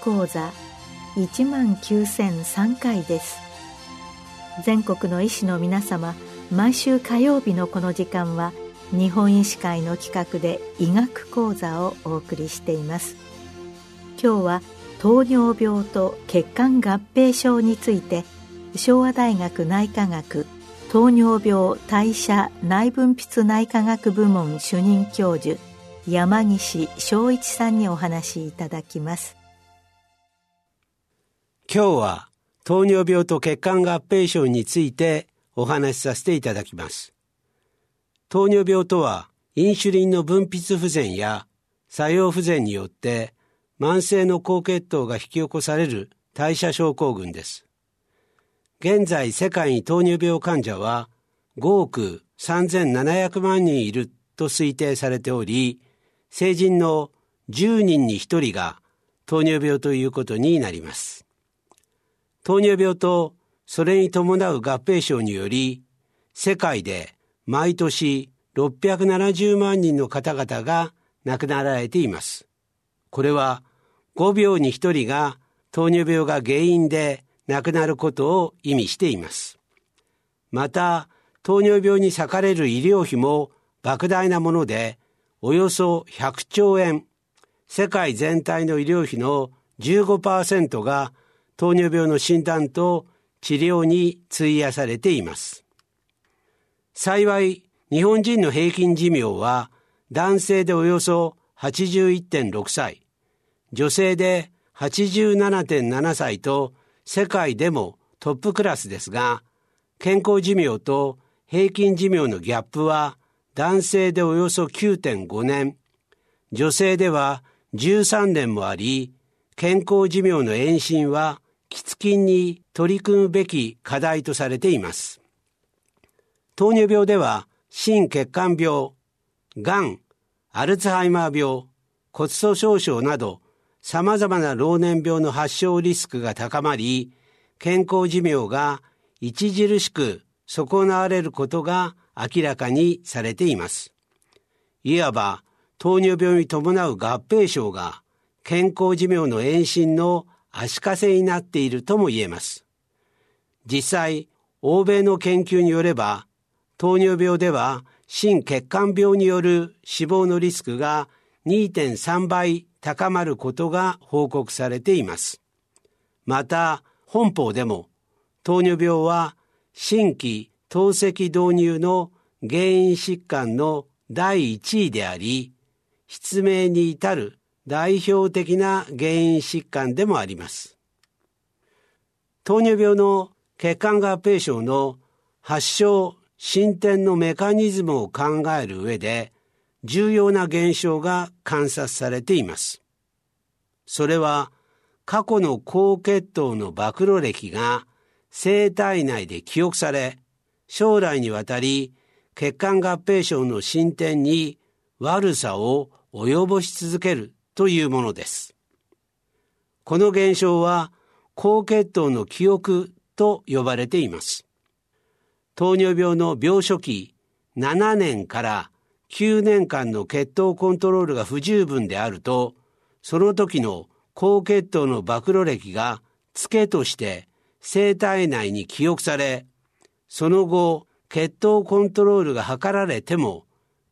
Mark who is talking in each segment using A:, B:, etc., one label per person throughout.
A: 講座1万9003回です。全国の医師の皆様毎週火曜日のこの時間は日本医師会の企画で医学講座をお送りしています。今日は糖尿病と血管合併症について昭和大学内科学糖尿病代謝内分泌内科学部門主任教授山岸昭一さんにお話しいただきます。
B: 今日は糖尿病と血管合併症についてお話しさせていただきます。糖尿病とはインシュリンの分泌不全や作用不全によって慢性の高血糖が引き起こされる代謝症候群です。現在世界に糖尿病患者は5億3700万人いると推定されており、成人の10人に1人が糖尿病ということになります。糖尿病とそれに伴う合併症により、世界で毎年670万人の方々が亡くなられています。これは5秒に1人が糖尿病が原因で亡くなることを意味しています。また、糖尿病に割かれる医療費も莫大なもので、およそ100兆円、世界全体の医療費の15%が糖尿病の診断と治療に費やされています。幸い、日本人の平均寿命は男性でおよそ81.6歳、女性で87.7歳と世界でもトップクラスですが、健康寿命と平均寿命のギャップは男性でおよそ9.5年、女性では13年もあり、健康寿命の延伸は喫緊に取り組むべき課題とされています。糖尿病では、心血管病、がん、アルツハイマー病、骨粗鬆症など、様々な老年病の発症リスクが高まり、健康寿命が著しく損なわれることが明らかにされています。いわば、糖尿病に伴う合併症が健康寿命の延伸の足かせになっているとも言えます。実際、欧米の研究によれば、糖尿病では心血管病による死亡のリスクが2.3倍高まることが報告されています。また、本法でも、糖尿病は新規透析導入の原因疾患の第1位であり、失明に至る代表的な原因疾患でもあります。糖尿病の血管合併症の発症、進展のメカニズムを考える上で重要な現象が観察されています。それは過去の高血糖の暴露歴が生体内で記憶され将来にわたり血管合併症の進展に悪さを及ぼし続けるというものです。この現象は高血糖の記憶と呼ばれています。糖尿病の病初期7年から9年間の血糖コントロールが不十分であると、その時の高血糖の暴露歴がツケとして生体内に記憶され、その後血糖コントロールが図られても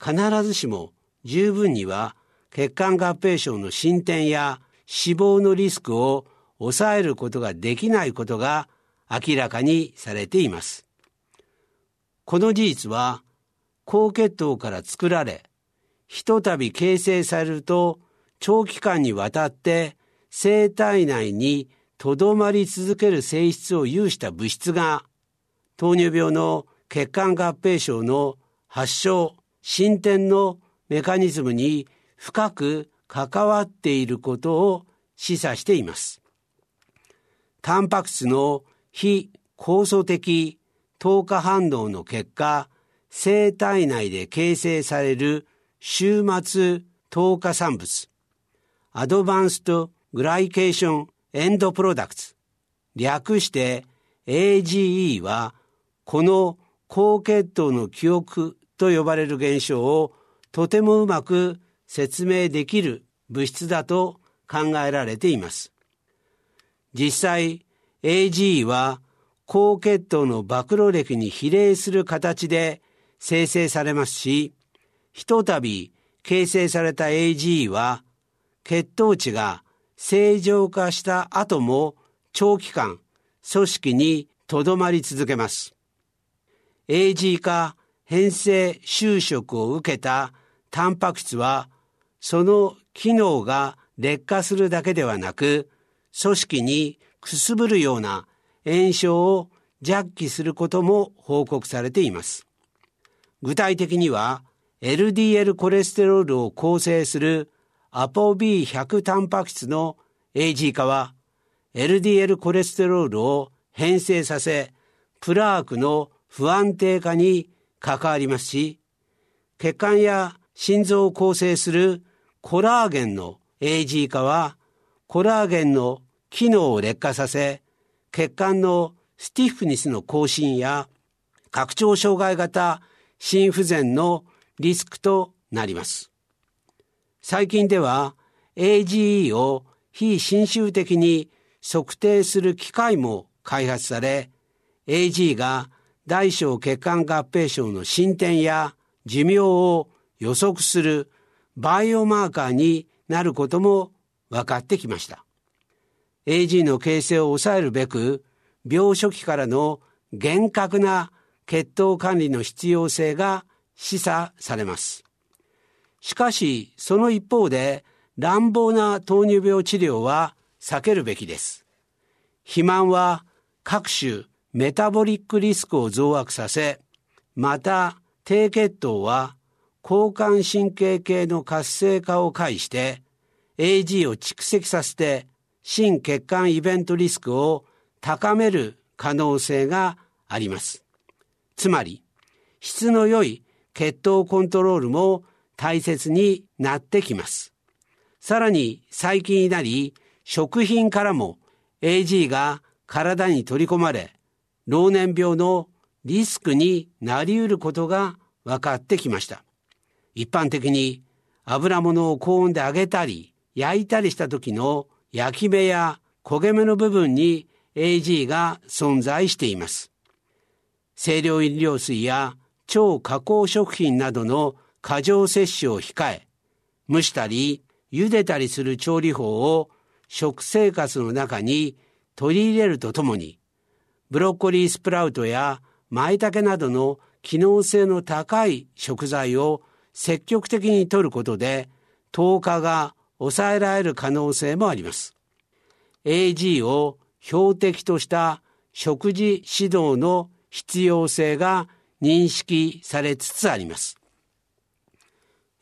B: 必ずしも十分には血管合併症の進展や死亡のリスクを抑えることができないことが明らかにされています。この事実は高血糖から作られ、ひとたび形成されると長期間にわたって生体内にとどまり続ける性質を有した物質が糖尿病の血管合併症の発症、進展のメカニズムに深く関わっていることを示唆しています。タンパク質の非酵素的糖化反応の結果、生体内で形成される終末糖化産物、アドバンストグライケーションエンドプロダクツ、略して AGE は、この高血糖の記憶と呼ばれる現象をとてもうまく説明できる物質だと考えられています。実際 AG は高血糖の暴露歴に比例する形で生成されますし、ひとたび形成された AG は血糖値が正常化した後も長期間組織にとどまり続けます。AG 化変性収縮を受けたタンパク質はその機能が劣化するだけではなく組織にくすぶるような炎症を弱気することも報告されています。具体的には LDL コレステロールを構成するアポ B100 タンパク質の AG 化は LDL コレステロールを変性させプラークの不安定化に関わりますし血管や心臓を構成するコラーゲンの AG 化はコラーゲンの機能を劣化させ血管のスティフニスの更新や拡張障害型心不全のリスクとなります。最近では AGE を非侵襲的に測定する機械も開発され AG が大小血管合併症の進展や寿命を予測するバイオマーカーになることも分かってきました。AG の形成を抑えるべく病初期からの厳格な血糖管理の必要性が示唆されます。しかし、その一方で乱暴な糖尿病治療は避けるべきです。肥満は各種メタボリックリスクを増悪させ、また低血糖は交感神経系の活性化を介して AG を蓄積させて心血管イベントリスクを高める可能性があります。つまり、質の良い血糖コントロールも大切になってきます。さらに最近になり、食品からも AG が体に取り込まれ、老年病のリスクになり得ることが分かってきました。一般的に油物を高温で揚げたり焼いたりした時の焼き目や焦げ目の部分に AG が存在しています。清涼飲料水や超加工食品などの過剰摂取を控え、蒸したり茹でたりする調理法を食生活の中に取り入れるとともに、ブロッコリースプラウトや舞茸などの機能性の高い食材を積極的に摂ることで、糖化が抑えられる可能性もあります。AG を標的とした食事指導の必要性が認識されつつあります。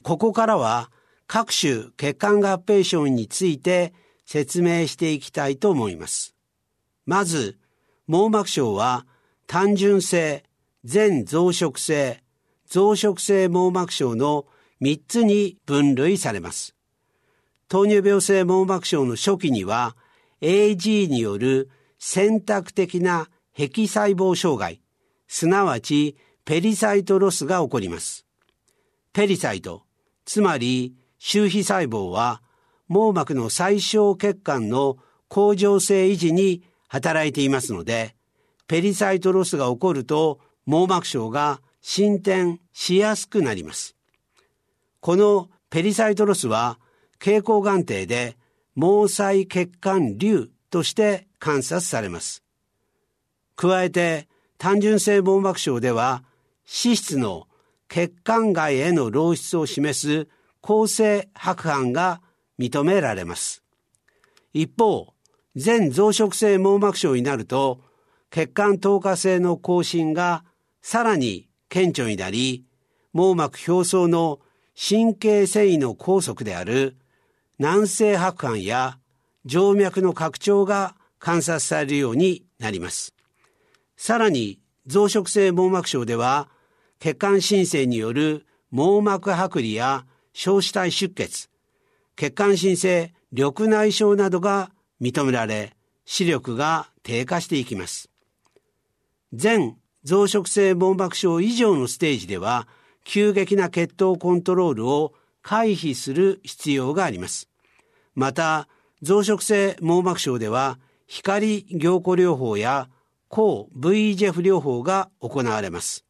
B: ここからは各種血管合併症について説明していきたいと思います。まず、網膜症は単純性、全増殖性、増殖性網膜症の3つに分類されます。糖尿病性網膜症の初期には AG による選択的な壁細胞障害、すなわち pericyte loss が起こります。 pericyte、つまり周皮細胞は網膜の最小血管の恒常性維持に働いていますので、 pericyte loss が起こると網膜症が進展しやすくなります。このペリサイトロスは蛍光眼底で毛細血管瘤として観察されます。加えて単純性網膜症では脂質の血管外への漏出を示す構成白斑が認められます。一方、全増殖性網膜症になると血管透過性の更新がさらに顕著になり、網膜表層の神経繊維の拘束である南西白斑や静脈の拡張が観察されるようになります。さらに増殖性網膜症では血管新生による網膜剥離や小子体出血、血管新生緑内障などが認められ視力が低下していきます。全増殖性網膜症以上のステージでは急激な血糖コントロールを回避する必要があります。また、増殖性網膜症では光凝固療法や抗 VEGF 療法が行われます。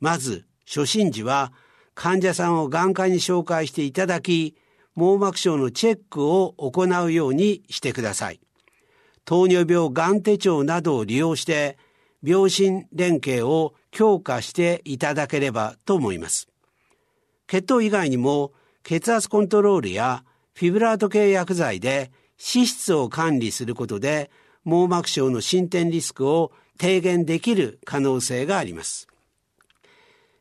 B: まず、初診時は患者さんを眼科に紹介していただき、網膜症のチェックを行うようにしてください。糖尿病がん手帳などを利用して病診連携を強化していただければと思います。血糖以外にも血圧コントロールやフィブラート系薬剤で脂質を管理することで網膜症の進展リスクを低減できる可能性があります。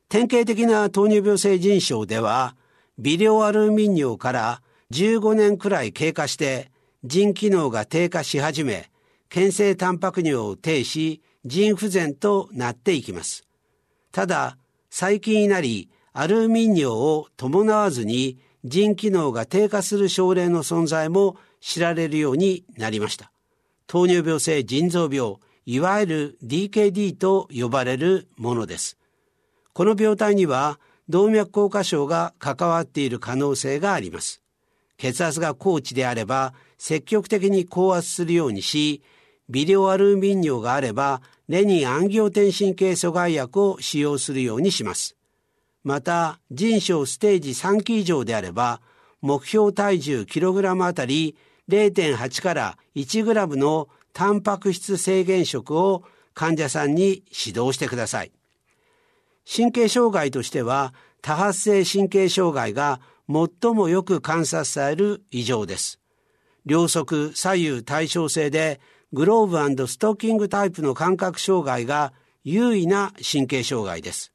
B: 典型的な糖尿病性腎症では微量アルミニオから15年くらい経過して腎機能が低下し始め、牽制タンパク尿を停し、腎不全となっていきます。ただ、最近になり、アルミニオを伴わずに腎機能が低下する症例の存在も知られるようになりました。糖尿病性腎臓病、いわゆる DKD と呼ばれるものです。この病態には動脈硬化症が関わっている可能性があります。血圧が高値であれば積極的に高圧するようにし、微量アルミニオがあればレニンアンギオテンシン系阻害薬を使用するようにします。また、腎症ステージ3期以上であれば、目標体重 kg あたり0.8から1グラムのタンパク質制限食を患者さんに指導してください。神経障害としては多発性神経障害が最もよく観察される異常です。両側左右対称性でグローブストッキングタイプの感覚障害が優位な神経障害です。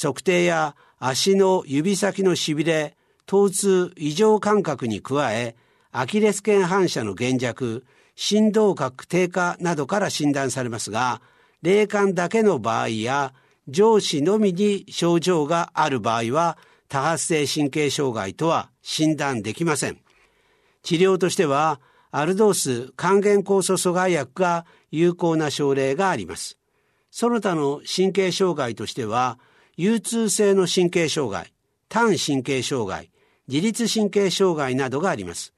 B: 測定や足の指先のしびれ、疼痛、異常感覚に加え、アキレス腱反射の減弱、振動角低下などから診断されますが、霊感だけの場合や、上司のみに症状がある場合は、多発性神経障害とは診断できません。治療としては、アルドース還元酵素阻害薬が有効な症例があります。その他の神経障害としては、憂痛性の神経障害、単神経障害、自律神経障害などがあります。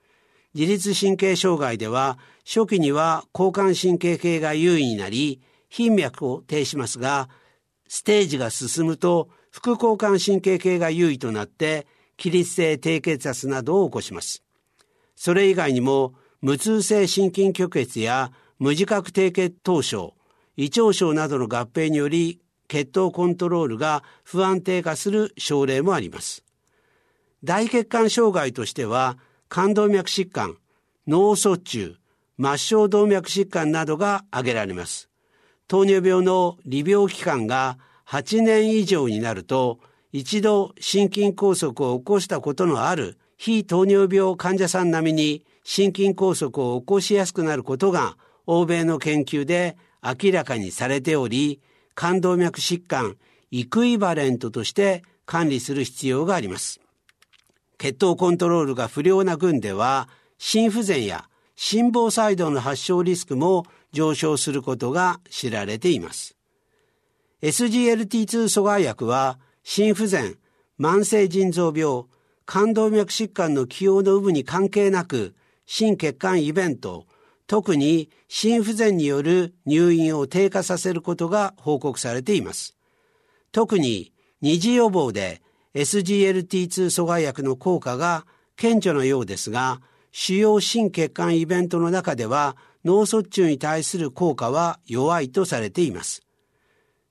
B: 自律神経障害では、初期には交感神経系が優位になり、頻脈を呈しますが、ステージが進むと副交感神経系が優位となって起立性低血圧などを起こします。それ以外にも無痛性心筋虚血や無自覚低血糖症、胃腸症などの合併により血糖コントロールが不安定化する症例もあります。大血管障害としては冠動脈疾患、脳卒中、末梢動脈疾患などが挙げられます。糖尿病の利病期間が8年以上になると一度心筋梗塞を起こしたことのある非糖尿病患者さん並みに心筋梗塞を起こしやすくなることが欧米の研究で明らかにされており、冠動脈疾患イクイバレントとして管理する必要があります。血糖コントロールが不良な群では、心不全や心房細動の発症リスクも上昇することが知られています。SGLT2 阻害薬は心不全、慢性腎臓病、冠動脈疾患の起用の有無に関係なく、心血管イベント、特に心不全による入院を低下させることが報告されています。特に二次予防で SGLT2 阻害薬の効果が顕著なようですが、主要心血管イベントの中では脳卒中に対する効果は弱いとされています。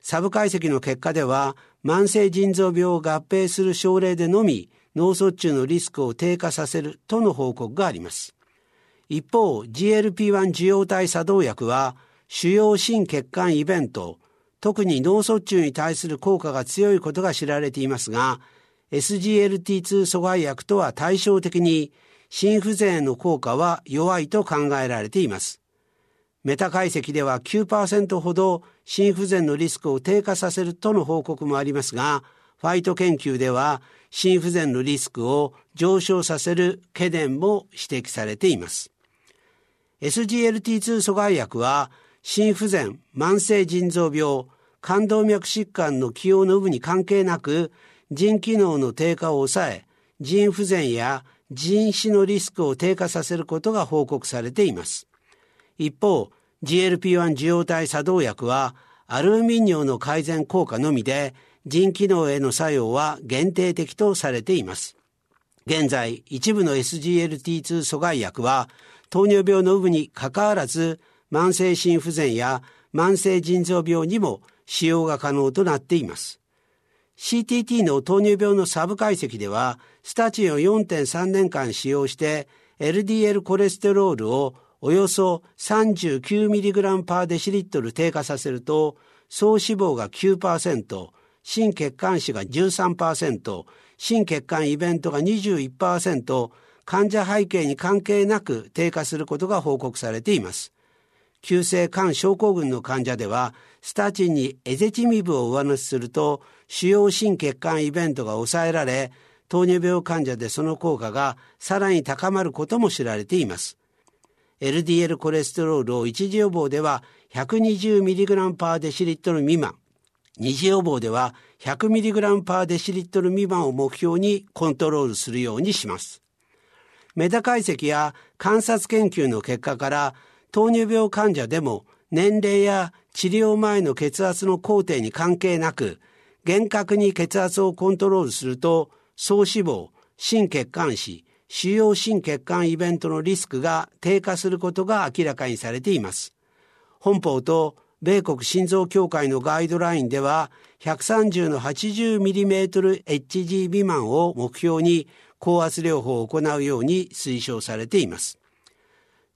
B: サブ解析の結果では、慢性腎臓病を合併する症例でのみ脳卒中のリスクを低下させるとの報告があります。一方、GLP-1 受容体作動薬は、主要心血管イベント、特に脳卒中に対する効果が強いことが知られていますが、SGLT2 阻害薬とは対照的に、心不全への効果は弱いと考えられています。メタ解析では9%ほど心不全のリスクを低下させるとの報告もありますが、ファイト研究では心不全のリスクを上昇させる懸念も指摘されています。SGLT2 阻害薬は心不全、慢性腎臓病、冠動脈疾患の起用の有無に関係なく腎機能の低下を抑え、腎不全や腎死のリスクを低下させることが報告されています。一方 GLP-1 受容体作動薬はアルミニオの改善効果のみで腎機能への作用は限定的とされています。現在、一部の SGLT2 阻害薬は糖尿病の有無にかかわらず慢性心不全や慢性腎臓病にも使用が可能となっています。CTT の糖尿病のサブ解析では、スタチンを4.3年間使用して LDL コレステロールをおよそ 39mg パーデシリットル低下させると、総脂肪が9%、心血管死が13%、心血管イベントが21%、患者背景に関係なく低下することが報告されています。急性肝症候群の患者では、スタチンにエゼチミブを上乗せすると、主要心血管イベントが抑えられ、糖尿病患者でその効果がさらに高まることも知られています。LDL コレステロールを一次予防では 120mg パーデシリットル未満、二次予防では 100mg パーデシリットル未満を目標にコントロールするようにします。メタ解析や観察研究の結果から糖尿病患者でも年齢や治療前の血圧の工程に関係なく厳格に血圧をコントロールすると総死亡、心血管死、主要心血管イベントのリスクが低下することが明らかにされています。本法と米国心臓協会のガイドラインでは130の 80mmHg 未満を目標に高圧療法を行うように推奨されています。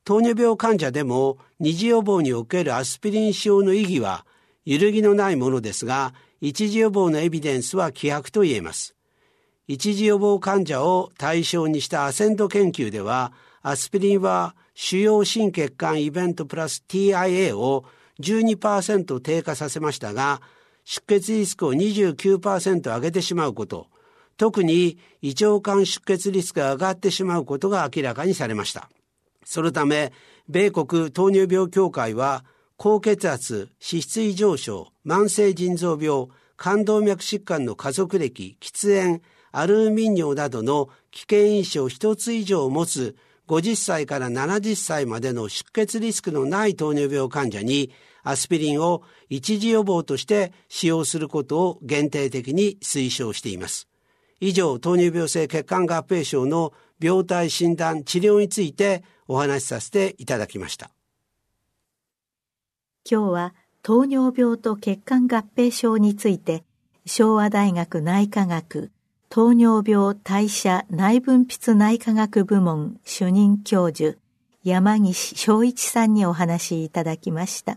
B: 糖尿病患者でも二次予防におけるアスピリン使用の意義は揺るぎのないものですが、一次予防のエビデンスは希薄と言えます。一次予防患者を対象にしたアセント研究では、アスピリンは主要心血管イベントプラス TIA を12%低下させましたが、出血リスクを29%上げてしまうこと、特に胃腸管出血リスクが上がってしまうことが明らかにされました。そのため、米国糖尿病協会は、高血圧、脂質異常症、慢性腎臓病、冠動脈疾患の家族歴、喫煙、アルミニオなどの危険因子を1つ以上持つ50歳から70歳までの出血リスクのない糖尿病患者にアスピリンを一時予防として使用することを限定的に推奨しています。以上、糖尿病性血管合併症の病態診断治療についてお話しさせていただきました。
A: 今日は糖尿病と血管合併症について昭和大学内科学糖尿病代謝内分泌内科学部門主任教授山岸昭一さんにお話しいただきました。